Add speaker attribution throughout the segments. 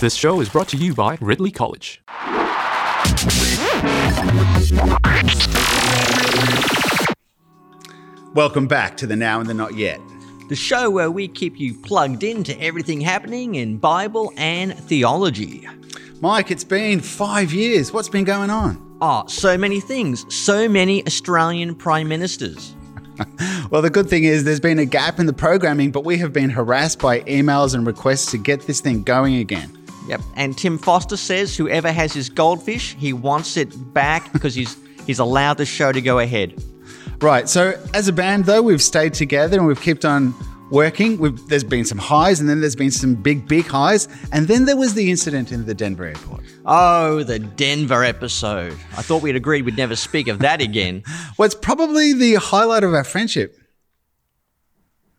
Speaker 1: This show is brought to you by Ridley College.
Speaker 2: Welcome back to the Now and the Not Yet.
Speaker 3: The show where we keep you plugged into everything happening in Bible and theology.
Speaker 2: Mike, it's been five years. What's been going on?
Speaker 3: Oh, so many things. So many Australian prime ministers.
Speaker 2: Well, the good thing is there's been a gap in the programming, but we have been harassed by emails and requests to get this thing going again.
Speaker 3: Yep. And Tim Foster says whoever has his goldfish, he wants it back because he's he's allowed the show to go ahead.
Speaker 2: Right. So, as a band, though, we've stayed together and we've kept on working. We've, there's been some highs and then there's been some big, big highs. And then there was the incident in the Denver airport.
Speaker 3: Oh, the Denver episode. I thought we'd agreed we'd never speak of that again.
Speaker 2: Well, it's probably the highlight of our friendship.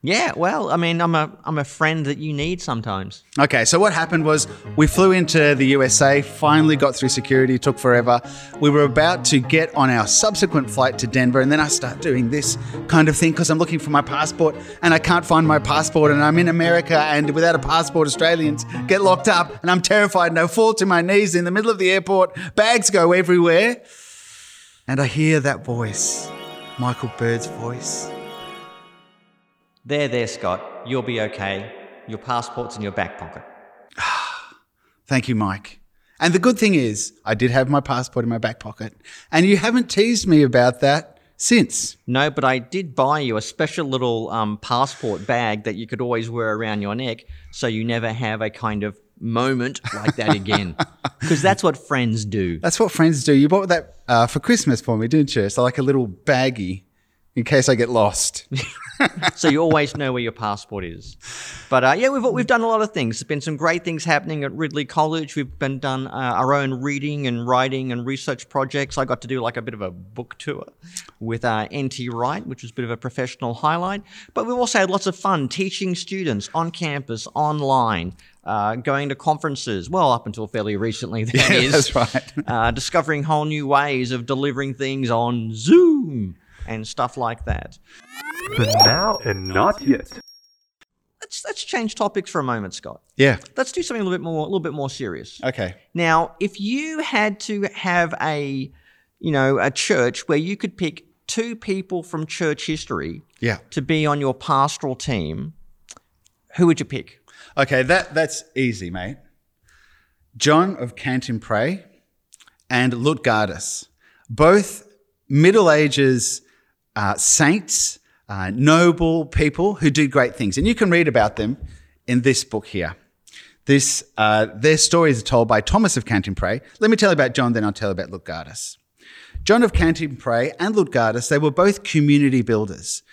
Speaker 3: Yeah, well, I mean, I'm a I'm a friend that you need sometimes.
Speaker 2: Okay, so what happened was we flew into the USA, finally got through security, took forever. We were about to get on our subsequent flight to Denver, and then I start doing this kind of thing because I'm looking for my passport and I can't find my passport, and I'm in America, and without a passport, Australians get locked up, and I'm terrified, and I fall to my knees in the middle of the airport, bags go everywhere, and I hear that voice, Michael Bird's voice.
Speaker 3: There, there, Scott. You'll be okay. Your passport's in your back pocket.
Speaker 2: Thank you, Mike. And the good thing is, I did have my passport in my back pocket, and you haven't teased me about that since.
Speaker 3: No, but I did buy you a special little um, passport bag that you could always wear around your neck so you never have a kind of moment like that again. Because that's what friends do.
Speaker 2: That's what friends do. You bought that uh, for Christmas for me, didn't you? So, like a little baggie in case I get lost.
Speaker 3: so you always know where your passport is. But uh, yeah, we've we've done a lot of things. There's been some great things happening at Ridley College. We've been done uh, our own reading and writing and research projects. I got to do like a bit of a book tour with uh, NT Wright, which was a bit of a professional highlight. But we've also had lots of fun teaching students on campus, online. Uh, going to conferences, well, up until fairly recently, that
Speaker 2: Yeah,
Speaker 3: is.
Speaker 2: that's right.
Speaker 3: uh, discovering whole new ways of delivering things on Zoom and stuff like that.
Speaker 1: The now and not yet.
Speaker 3: Let's let's change topics for a moment, Scott.
Speaker 2: Yeah.
Speaker 3: Let's do something a little bit more a little bit more serious.
Speaker 2: Okay.
Speaker 3: Now, if you had to have a you know, a church where you could pick two people from church history
Speaker 2: Yeah.
Speaker 3: to be on your pastoral team, who would you pick?
Speaker 2: Okay, that that's easy, mate. John of Cantimpré and Lutgardus, both Middle Ages uh, saints, uh, noble people who do great things, and you can read about them in this book here. This uh, their stories are told by Thomas of Cantimpré. Let me tell you about John, then I'll tell you about Lutgardus. John of Cantimpré and Lutgardus, they were both community builders,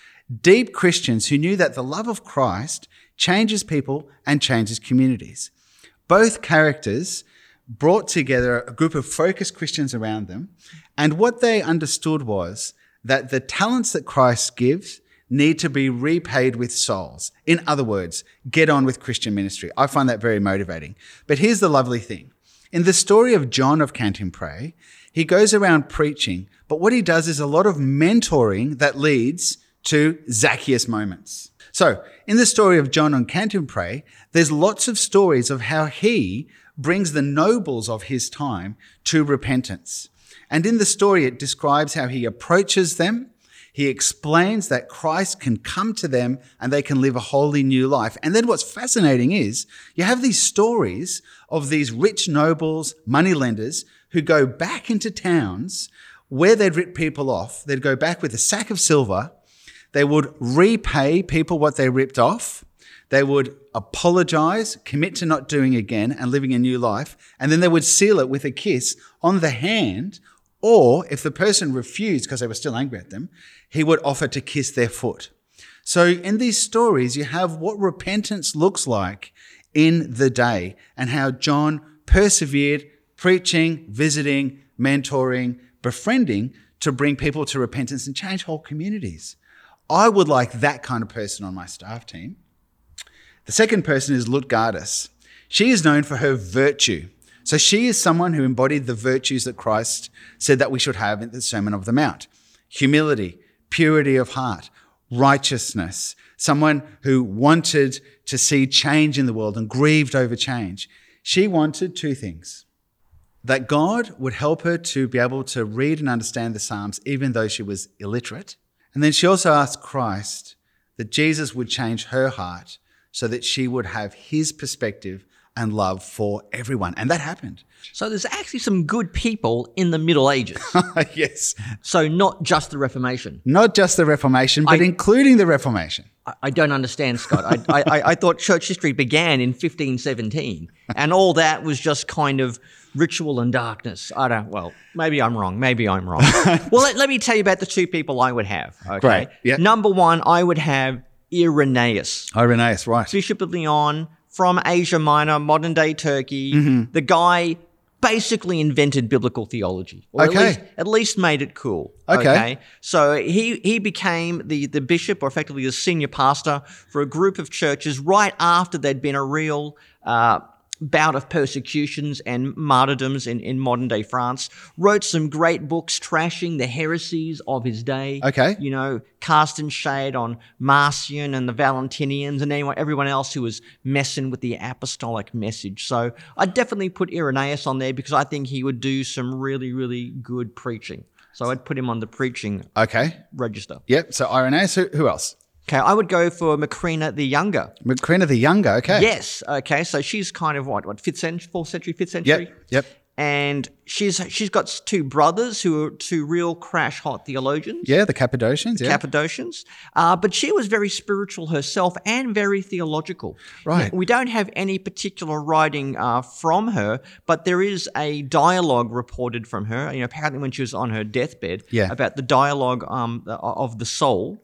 Speaker 2: deep Christians who knew that the love of Christ changes people and changes communities. Both characters brought together a group of focused Christians around them, and what they understood was that the talents that Christ gives need to be repaid with souls. In other words, get on with Christian ministry. I find that very motivating. But here's the lovely thing. In the story of John of Cantimpré, he goes around preaching, but what he does is a lot of mentoring that leads to Zacchaeus moments. So, in the story of John on Cantimpré, there's lots of stories of how he brings the nobles of his time to repentance. And in the story, it describes how he approaches them. He explains that Christ can come to them and they can live a wholly new life. And then what's fascinating is you have these stories of these rich nobles, moneylenders who go back into towns where they'd ripped people off. They'd go back with a sack of silver. They would repay people what they ripped off. They would apologize, commit to not doing again and living a new life. And then they would seal it with a kiss on the hand. Or if the person refused because they were still angry at them, he would offer to kiss their foot. So in these stories, you have what repentance looks like in the day and how John persevered preaching, visiting, mentoring, befriending to bring people to repentance and change whole communities. I would like that kind of person on my staff team. The second person is Lutgardus. She is known for her virtue. So she is someone who embodied the virtues that Christ said that we should have in the Sermon of the Mount humility, purity of heart, righteousness, someone who wanted to see change in the world and grieved over change. She wanted two things that God would help her to be able to read and understand the Psalms, even though she was illiterate. And then she also asked Christ that Jesus would change her heart so that she would have his perspective and love for everyone. And that happened.
Speaker 3: So there's actually some good people in the Middle Ages.
Speaker 2: yes.
Speaker 3: so not just the Reformation.
Speaker 2: Not just the Reformation, but
Speaker 3: I-
Speaker 2: including the Reformation.
Speaker 3: I, I don't understand, Scott. I, I, I- thought church history began in 1517, and all that was just kind of ritual and darkness. I don't. Well, maybe I'm wrong. Maybe I'm wrong. well, let, let me tell you about the two people I would have. Okay.
Speaker 2: Great. Yep.
Speaker 3: Number one, I would have Irenaeus.
Speaker 2: Irenaeus, right.
Speaker 3: Bishop of Lyon from Asia Minor, modern day Turkey.
Speaker 2: Mm-hmm.
Speaker 3: The guy basically invented biblical theology, or
Speaker 2: Okay.
Speaker 3: at, least, at least made it cool.
Speaker 2: Okay.
Speaker 3: So he, he became the, the bishop, or effectively the senior pastor, for a group of churches right after there'd been a real. Uh, bout of persecutions and martyrdoms in, in modern day France, wrote some great books trashing the heresies of his day.
Speaker 2: Okay.
Speaker 3: You know, casting shade on Marcion and the Valentinians and anyone, everyone else who was messing with the apostolic message. So I definitely put Irenaeus on there because I think he would do some really, really good preaching. So I'd put him on the preaching
Speaker 2: Okay.
Speaker 3: register.
Speaker 2: Yep. So Irenaeus, who, who else?
Speaker 3: Okay, I would go for Macrina the Younger.
Speaker 2: Macrina the Younger. Okay.
Speaker 3: Yes. Okay. So she's kind of what, what fifth century, fourth century, fifth century.
Speaker 2: Yep. Yep.
Speaker 3: And she's she's got two brothers who are two real crash hot theologians.
Speaker 2: Yeah, the Cappadocians. Yeah.
Speaker 3: Cappadocians. Uh, but she was very spiritual herself and very theological.
Speaker 2: Right.
Speaker 3: We don't have any particular writing uh, from her, but there is a dialogue reported from her. You know, apparently when she was on her deathbed,
Speaker 2: Yeah.
Speaker 3: about the dialogue um, of the soul,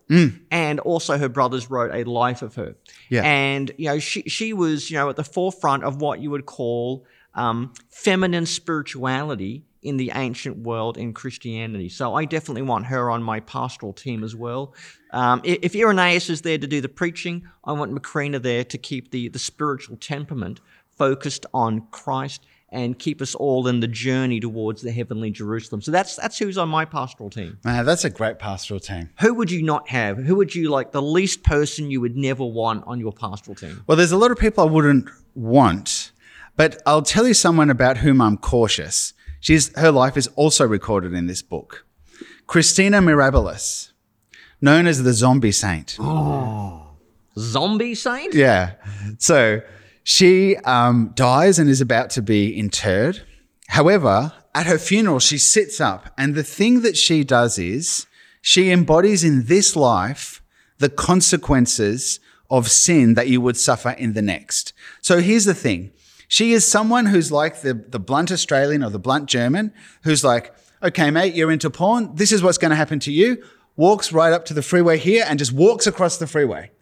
Speaker 3: and also her brothers wrote a life of her.
Speaker 2: Yeah.
Speaker 3: And you know, she she was you know at the forefront of what you would call um, feminine spirituality in the ancient world in Christianity. So I definitely want her on my pastoral team as well. Um, if Irenaeus is there to do the preaching, I want Macrina there to keep the, the spiritual temperament focused on Christ and keep us all in the journey towards the heavenly Jerusalem. So that's that's who's on my pastoral team.
Speaker 2: Man, that's a great pastoral team.
Speaker 3: Who would you not have? Who would you like the least person you would never want on your pastoral team?
Speaker 2: Well, there's a lot of people I wouldn't want, but I'll tell you someone about whom I'm cautious. She's her life is also recorded in this book. Christina Mirabilis, known as the zombie saint.
Speaker 3: Oh, Zombie saint?
Speaker 2: Yeah. So she um, dies and is about to be interred. However, at her funeral, she sits up, and the thing that she does is she embodies in this life the consequences of sin that you would suffer in the next. So here's the thing. She is someone who's like the, the blunt Australian or the blunt German, who's like, okay, mate, you're into porn. This is what's going to happen to you. Walks right up to the freeway here and just walks across the freeway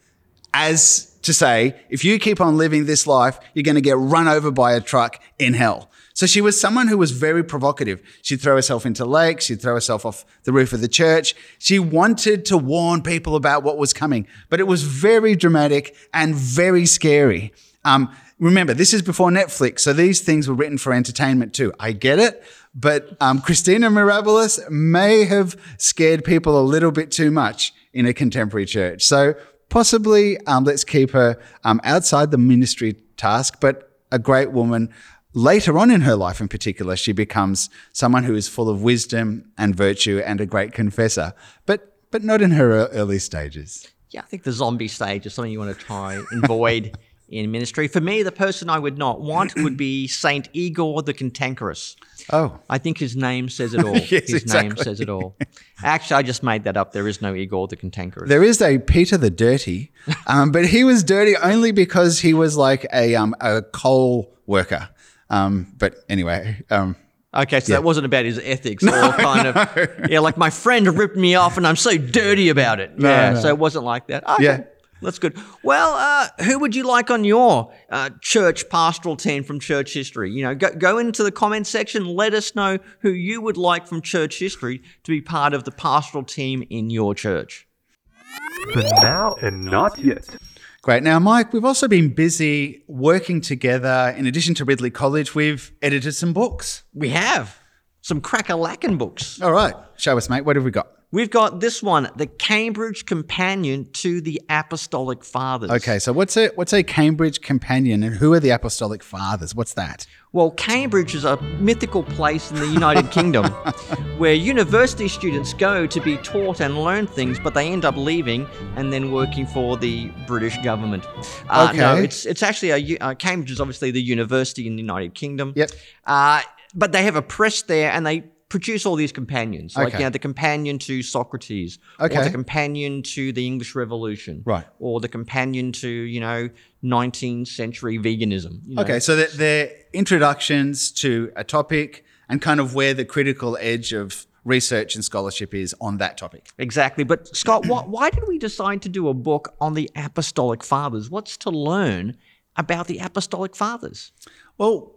Speaker 2: as to say, if you keep on living this life, you're going to get run over by a truck in hell. So she was someone who was very provocative. She'd throw herself into lakes. She'd throw herself off the roof of the church. She wanted to warn people about what was coming, but it was very dramatic and very scary. Um, remember, this is before Netflix, so these things were written for entertainment too. I get it, but um, Christina Mirabilis may have scared people a little bit too much in a contemporary church. So possibly um, let's keep her um, outside the ministry task, but a great woman. Later on in her life, in particular, she becomes someone who is full of wisdom and virtue and a great confessor, but but not in her early stages.
Speaker 3: Yeah, I think the zombie stage is something you want to try and avoid in ministry. For me, the person I would not want would be Saint Igor the Cantankerous.
Speaker 2: Oh,
Speaker 3: I think his name says it all.
Speaker 2: Yes,
Speaker 3: his name says it all. Actually, I just made that up. There is no Igor the Cantankerous.
Speaker 2: There is a Peter the Dirty, um, but he was dirty only because he was like a um, a coal worker. Um, but anyway, um,
Speaker 3: Okay, so that wasn't about his ethics or kind of yeah, like my friend ripped me off and I'm so dirty about it. yeah,
Speaker 2: no.
Speaker 3: so it wasn't like that. Okay,
Speaker 2: Yeah.
Speaker 3: That's good. Well, uh, who would you like on your uh, church pastoral team from church history? You know, go, go into the comment section. Let us know who you would like from church history to be part of the pastoral team in your church.
Speaker 1: But now and not yet.
Speaker 2: great. Now, Mike, we've also been busy working together. In addition to Ridley College, we've edited some books.
Speaker 3: We have some cracker lacking books.
Speaker 2: All right, show us, mate. What have we got?
Speaker 3: We've got this one, the Cambridge Companion to the Apostolic Fathers.
Speaker 2: Okay, so what's a what's a Cambridge companion, and who are the Apostolic Fathers? What's that?
Speaker 3: Well, Cambridge is a mythical place in the United Kingdom where university students go to be taught and learn things, but they end up leaving and then working for the British government. Uh, No, it's it's actually a uh, Cambridge is obviously the university in the United Kingdom.
Speaker 2: Yep.
Speaker 3: Uh, but they have a press there, and they produce all these companions, like
Speaker 2: Okay.
Speaker 3: you know, the companion to Socrates, or the companion to the English Revolution,
Speaker 2: Right.
Speaker 3: or the companion to you know 19th century veganism. you know.
Speaker 2: Okay, so they're, they're introductions to a topic and kind of where the critical edge of research and scholarship is on that topic.
Speaker 3: Exactly. But Scott, why, why did we decide to do a book on the Apostolic Fathers? What's to learn about the Apostolic Fathers?
Speaker 2: Well,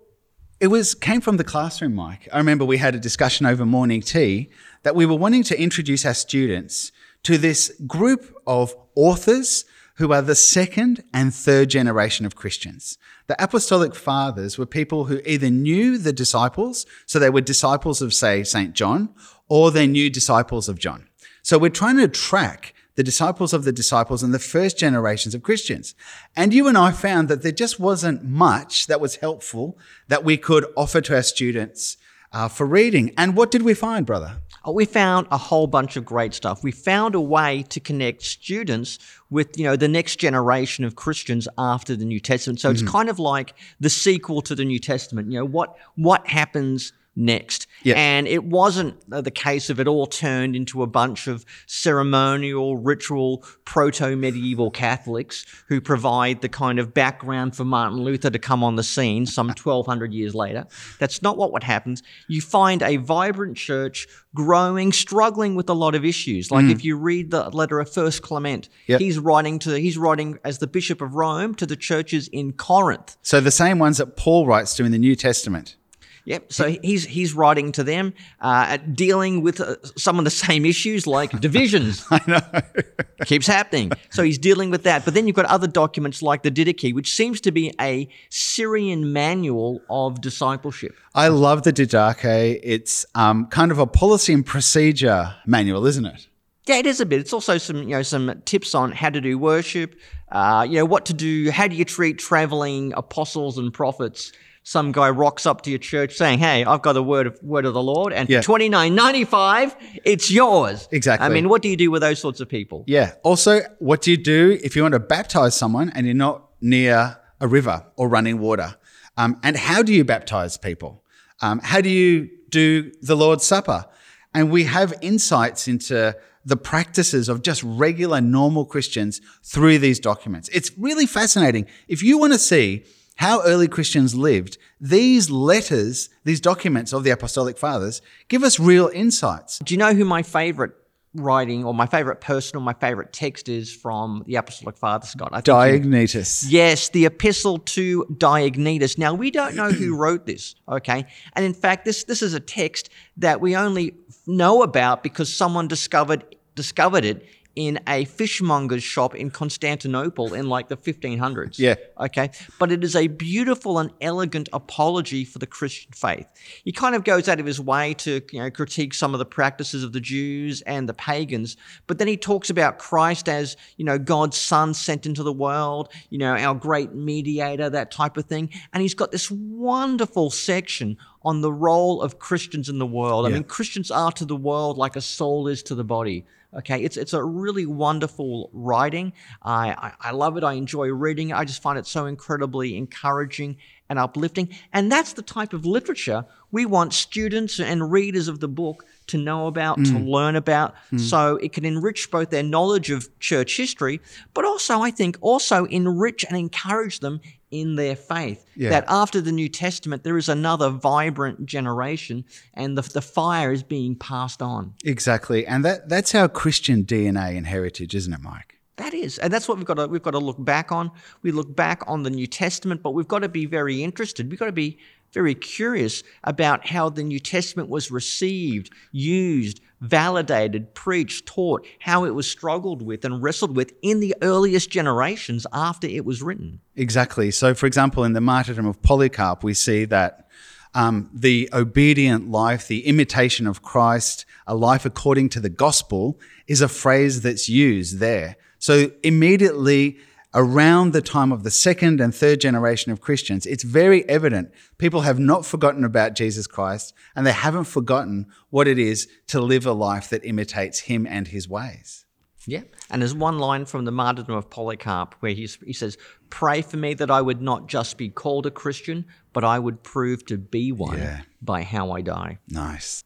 Speaker 2: it was came from the classroom, Mike. I remember we had a discussion over morning tea that we were wanting to introduce our students to this group of authors who are the second and third generation of Christians. The apostolic fathers were people who either knew the disciples, so they were disciples of, say, St. John, or they knew disciples of John. So we're trying to track the disciples of the disciples and the first generations of Christians. And you and I found that there just wasn't much that was helpful that we could offer to our students uh, for reading. And what did we find, brother?
Speaker 3: Oh, we found a whole bunch of great stuff. We found a way to connect students with, you know, the next generation of Christians after the New Testament. So it's kind of like the sequel to the New Testament. You know, what what happens next?
Speaker 2: Yeah.
Speaker 3: And it wasn't uh, the case of it all turned into a bunch of ceremonial, ritual, proto-medieval Catholics who provide the kind of background for Martin Luther to come on the scene some 1200 years later. That's not what what happens. You find a vibrant church growing, struggling with a lot of issues. Like if you read the letter of First Clement,
Speaker 2: Yep.
Speaker 3: he's writing to he's writing as the Bishop of Rome to the churches in Corinth.
Speaker 2: So the same ones that Paul writes to in the New Testament.
Speaker 3: Yep. So he's he's writing to them, uh, dealing with uh, some of the same issues like divisions. I know. Keeps happening. So he's dealing with that. But then you've got other documents like the Didache, which seems to be a Syrian manual of discipleship.
Speaker 2: I love the Didache. It's um, kind of a policy and procedure manual, isn't it?
Speaker 3: Yeah, it is a bit. It's also some, you know, some tips on how to do worship. Uh, you know, what to do. How do you treat traveling apostles and prophets? Some guy rocks up to your church saying, "Hey, I've got the word of word of the Lord, and
Speaker 2: Yeah.
Speaker 3: twenty nine ninety five, it's yours."
Speaker 2: Exactly.
Speaker 3: I mean, what do you do with those sorts of people?
Speaker 2: Yeah. Also, what do you do if you want to baptize someone and you're not near a river or running water? Um, and how do you baptize people? Um, how do you do the Lord's Supper? And we have insights into the practices of just regular, normal Christians through these documents. It's really fascinating. If you want to see how early Christians lived, these letters, these documents of the Apostolic Fathers, give us real insights.
Speaker 3: Do you know who my favorite writing or my favorite person or my favorite text is from the Apostolic Fathers, Scott? I think you-
Speaker 2: Diognetus.
Speaker 3: Yes, the epistle to Diognetus. Now we don't know who wrote this, okay? And in fact, this this is a text that we only know about because someone discovered discovered it in a fishmonger's shop in Constantinople in like the 1500s.
Speaker 2: Yeah.
Speaker 3: Okay. But it is a beautiful and elegant apology for the Christian faith. He kind of goes out of his way to you know critique some of the practices of the Jews and the pagans, but then he talks about Christ as you know God's Son sent into the world, you know our great mediator, that type of thing, and he's got this wonderful section on the role of Christians in the world. I mean, Christians are to the world like a soul is to the body. Okay, it's it's a really wonderful writing. I, I I love it. I enjoy reading. it. I just find it so incredibly encouraging and uplifting. And that's the type of literature we want students and readers of the book to know about, to mm. learn about, mm. so it can enrich both their knowledge of church history, but also I think also enrich and encourage them in their faith.
Speaker 2: Yeah.
Speaker 3: That after the New Testament, there is another vibrant generation, and the the fire is being passed on.
Speaker 2: Exactly. And that, that's our Christian DNA and heritage, isn't it, Mike?
Speaker 3: That is, and that's what we've got to we've got to look back on. We look back on the New Testament, but we've got to be very interested. We've got to be very curious about how the New Testament was received, used, validated, preached, taught, how it was struggled with and wrestled with in the earliest generations after it was written.
Speaker 2: Exactly. So, for example, in the martyrdom of Polycarp, we see that um, the obedient life, the imitation of Christ, a life according to the gospel, is a phrase that's used there. So immediately around the time of the second and third generation of Christians, it's very evident people have not forgotten about Jesus Christ and they haven't forgotten what it is to live a life that imitates him and his ways.
Speaker 3: Yeah. And there's one line from the martyrdom of Polycarp where he's, he says, Pray for me that I would not just be called a Christian, but I would prove to be one
Speaker 2: Yeah.
Speaker 3: by how I die.
Speaker 2: Nice.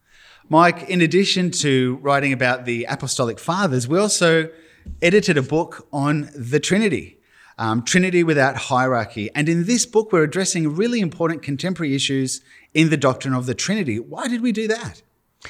Speaker 2: Mike, in addition to writing about the Apostolic Fathers, we also edited a book on the Trinity, um, Trinity without hierarchy. And in this book, we're addressing really important contemporary issues in the doctrine of the Trinity. Why did we do that?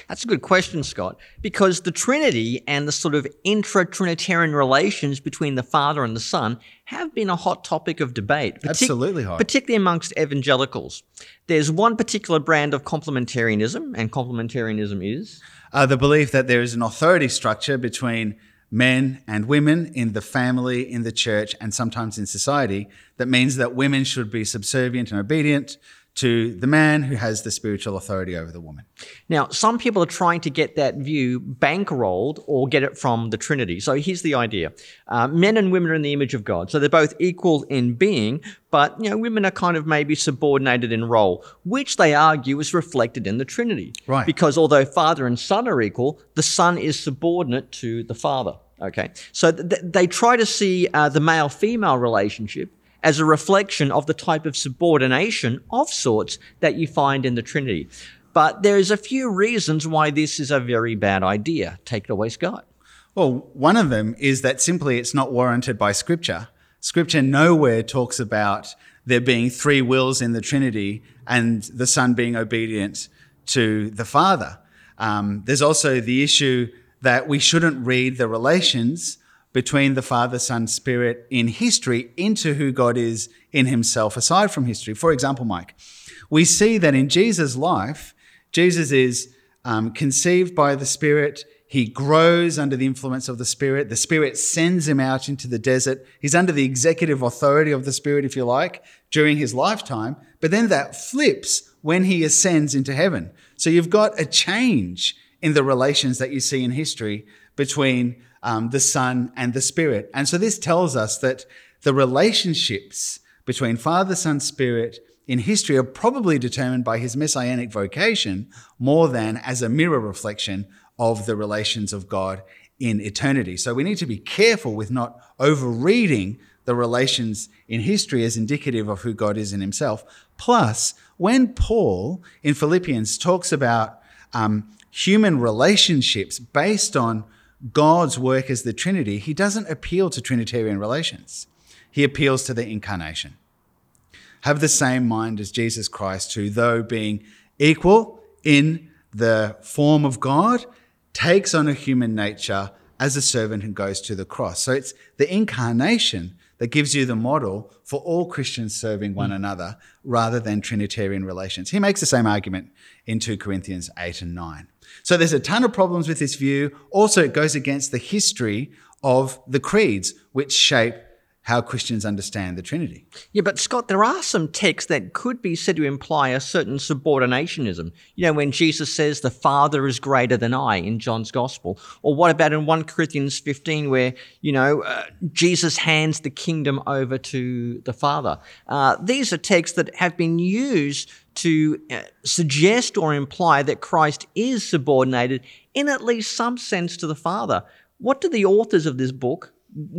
Speaker 3: That's a good question, Scott, because the Trinity and the sort of intra Trinitarian relations between the Father and the Son have been a hot topic of debate. partic-
Speaker 2: Absolutely hot.
Speaker 3: Particularly amongst evangelicals. There's one particular brand of complementarianism, and complementarianism is.
Speaker 2: Uh, the belief that there is an authority structure between men and women in the family, in the church, and sometimes in society that means that women should be subservient and obedient to the man who has the spiritual authority over the woman.
Speaker 3: Now, some people are trying to get that view bankrolled or get it from the Trinity. So here's the idea uh, men and women are in the image of God. So they're both equal in being, but you know, women are kind of maybe subordinated in role, which they argue is reflected in the Trinity.
Speaker 2: Right.
Speaker 3: Because although Father and Son are equal, the Son is subordinate to the Father. Okay. So th- th- they try to see uh, the male female relationship as a reflection of the type of subordination of sorts that you find in the Trinity. But there's a few reasons why this is a very bad idea. Take it away, Scott.
Speaker 2: Well, one of them is that simply it's not warranted by Scripture. Scripture nowhere talks about there being three wills in the Trinity and the Son being obedient to the Father. Um, there's also the issue that we shouldn't read the relations between the Father, Son, Spirit in history into who God is in Himself aside from history. For example, Mike, we see that in Jesus' life, Jesus is um, conceived by the Spirit. He grows under the influence of the Spirit. The Spirit sends him out into the desert. He's under the executive authority of the Spirit, if you like, during his lifetime. But then that flips when he ascends into heaven. So you've got a change in the relations that you see in history between um, the Son and the Spirit. And so this tells us that the relationships between Father, Son, Spirit in history are probably determined by his messianic vocation more than as a mirror reflection of the relations of God in eternity. So we need to be careful with not overreading the relations in history as indicative of who God is in himself. Plus, when Paul in Philippians talks about um, human relationships based on God's work as the Trinity, he doesn't appeal to Trinitarian relations. He appeals to the incarnation. Have the same mind as Jesus Christ, who, though being equal in the form of God, takes on a human nature as a servant and goes to the cross. So it's the incarnation that gives you the model for all Christians serving one hmm. another rather than Trinitarian relations. He makes the same argument in 2 Corinthians 8 and 9. So there's a ton of problems with this view. Also, it goes against the history of the creeds, which shape how Christians understand the Trinity.
Speaker 3: Yeah, but Scott, there are some texts that could be said to imply a certain subordinationism. You know, when Jesus says, the Father is greater than I in John's Gospel. Or what about in 1 Corinthians 15, where, you know, uh, Jesus hands the kingdom over to the Father? Uh, these are texts that have been used to uh, suggest or imply that Christ is subordinated in at least some sense to the Father. What do the authors of this book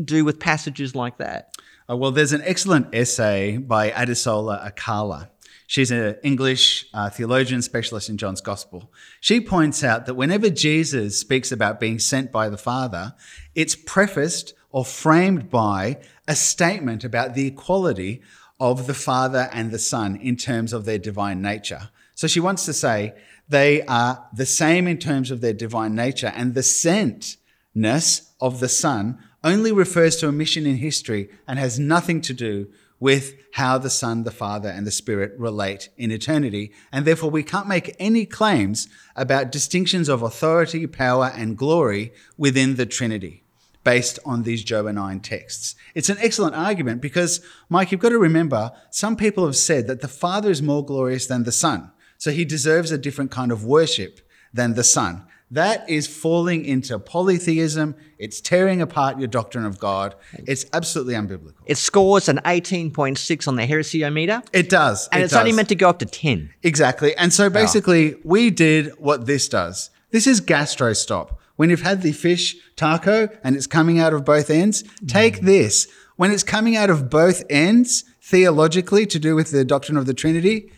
Speaker 3: do with passages like that?
Speaker 2: Uh, well, there's an excellent essay by Adesola Akala. She's an English uh, theologian specialist in John's Gospel. She points out that whenever Jesus speaks about being sent by the Father, it's prefaced or framed by a statement about the equality of the Father and the Son in terms of their divine nature. So she wants to say they are the same in terms of their divine nature, and the sentness of the Son only refers to a mission in history and has nothing to do with how the Son, the Father, and the Spirit relate in eternity. And therefore, we can't make any claims about distinctions of authority, power, and glory within the Trinity based on these Johannine texts. It's an excellent argument because, Mike, you've got to remember some people have said that the Father is more glorious than the Son. So he deserves a different kind of worship than the Son. That is falling into polytheism. It's tearing apart your doctrine of God. It's absolutely unbiblical.
Speaker 3: It scores an 18.6 on the heresyometer,
Speaker 2: It does.
Speaker 3: and
Speaker 2: it
Speaker 3: it's only meant to go up to 10.
Speaker 2: Exactly. And so basically, we did what this does. This is gastro stop. When you've had the fish taco and it's coming out of both ends, take this. When it's coming out of both ends, theologically, to do with the doctrine of the Trinity,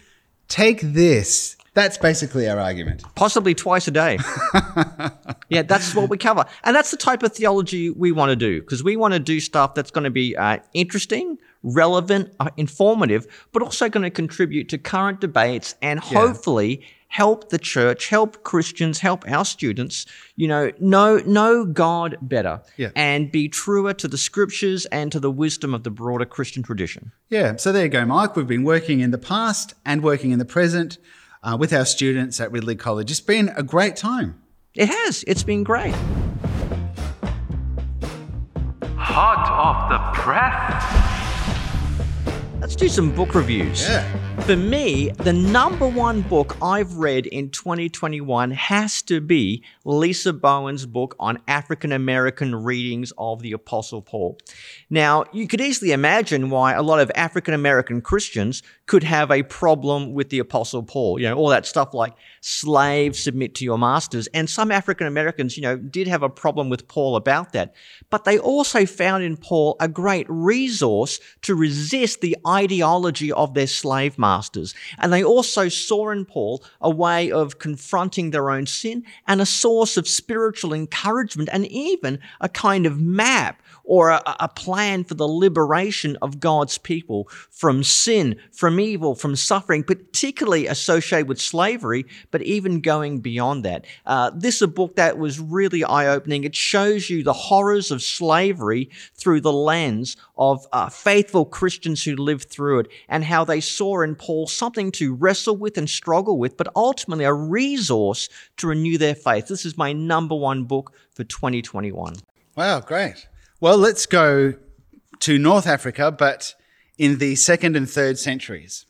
Speaker 2: take this. That's basically our argument.
Speaker 3: possibly twice a day. yeah, that's what we cover. And that's the type of theology we want to do because we want to do stuff that's going to be uh, interesting, relevant, uh, informative, but also going to contribute to current debates and hopefully help the church, help Christians, help our students, you know, know know God better
Speaker 2: Yeah.
Speaker 3: and be truer to the scriptures and to the wisdom of the broader Christian tradition.
Speaker 2: Yeah, so there you go, Mike. We've been working in the past and working in the present uh, with our students at Ridley College. It's been a great time.
Speaker 3: It has. It's been great.
Speaker 1: Hot off the press.
Speaker 3: Let's do some book reviews.
Speaker 2: Yeah.
Speaker 3: For me, the number one book I've read in 2021 has to be Lisa Bowens' book on African American readings of the Apostle Paul. Now, you could easily imagine why a lot of African American Christians could have a problem with the Apostle Paul. You know, all that stuff like slaves submit to your masters. And some African Americans, you know, did have a problem with Paul about that. But they also found in Paul a great resource to resist the ideology of their slave masters. And they also saw in Paul a way of confronting their own sin and a source of spiritual encouragement and even a kind of map or a, a plan for the liberation of God's people from sin, from evil, from suffering, particularly associated with slavery, but even going beyond that. Uh, this is a book that was really eye opening. It shows you the horrors of slavery through the lens of uh, faithful Christians who lived through it and how they saw in Paul something to wrestle with and struggle with, but ultimately a resource to renew their faith. This is my number one book for 2021.
Speaker 2: Wow, great. Well, let's go to North Africa, but in the second and third centuries.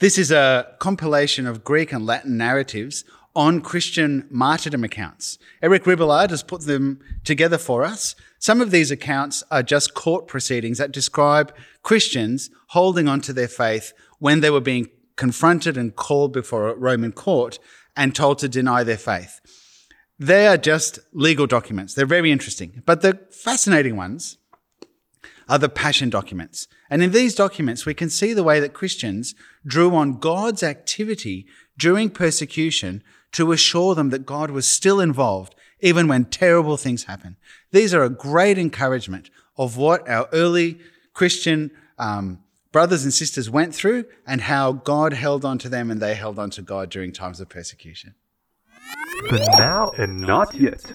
Speaker 2: This is a compilation of Greek and Latin narratives on Christian martyrdom accounts. Eric Rebillard has put them together for us. Some of these accounts are just court proceedings that describe Christians holding on to their faith when they were being confronted and called before a Roman court and told to deny their faith. They are just legal documents. They're very interesting. But the fascinating ones are the passion documents. And in these documents, we can see the way that Christians drew on God's activity during persecution to assure them that God was still involved, even when terrible things happen. These are a great encouragement of what our early Christian um, brothers and sisters went through and how God held on to them and they held on to God during times of persecution.
Speaker 1: The now and not yet.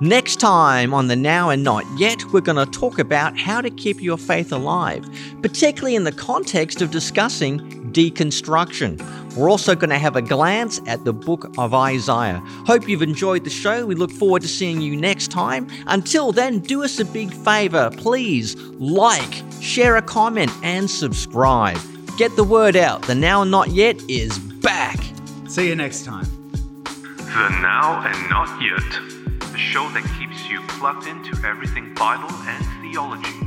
Speaker 3: Next time on the Now and Not Yet, we're going to talk about how to keep your faith alive, particularly in the context of discussing deconstruction. We're also going to have a glance at the book of Isaiah. Hope you've enjoyed the show. We look forward to seeing you next time. Until then, do us a big favor. Please like, share a comment, and subscribe. Get the word out. The Now and Not Yet is back.
Speaker 2: See you next time.
Speaker 1: The now and not yet. The show that keeps you plugged into everything Bible and theology.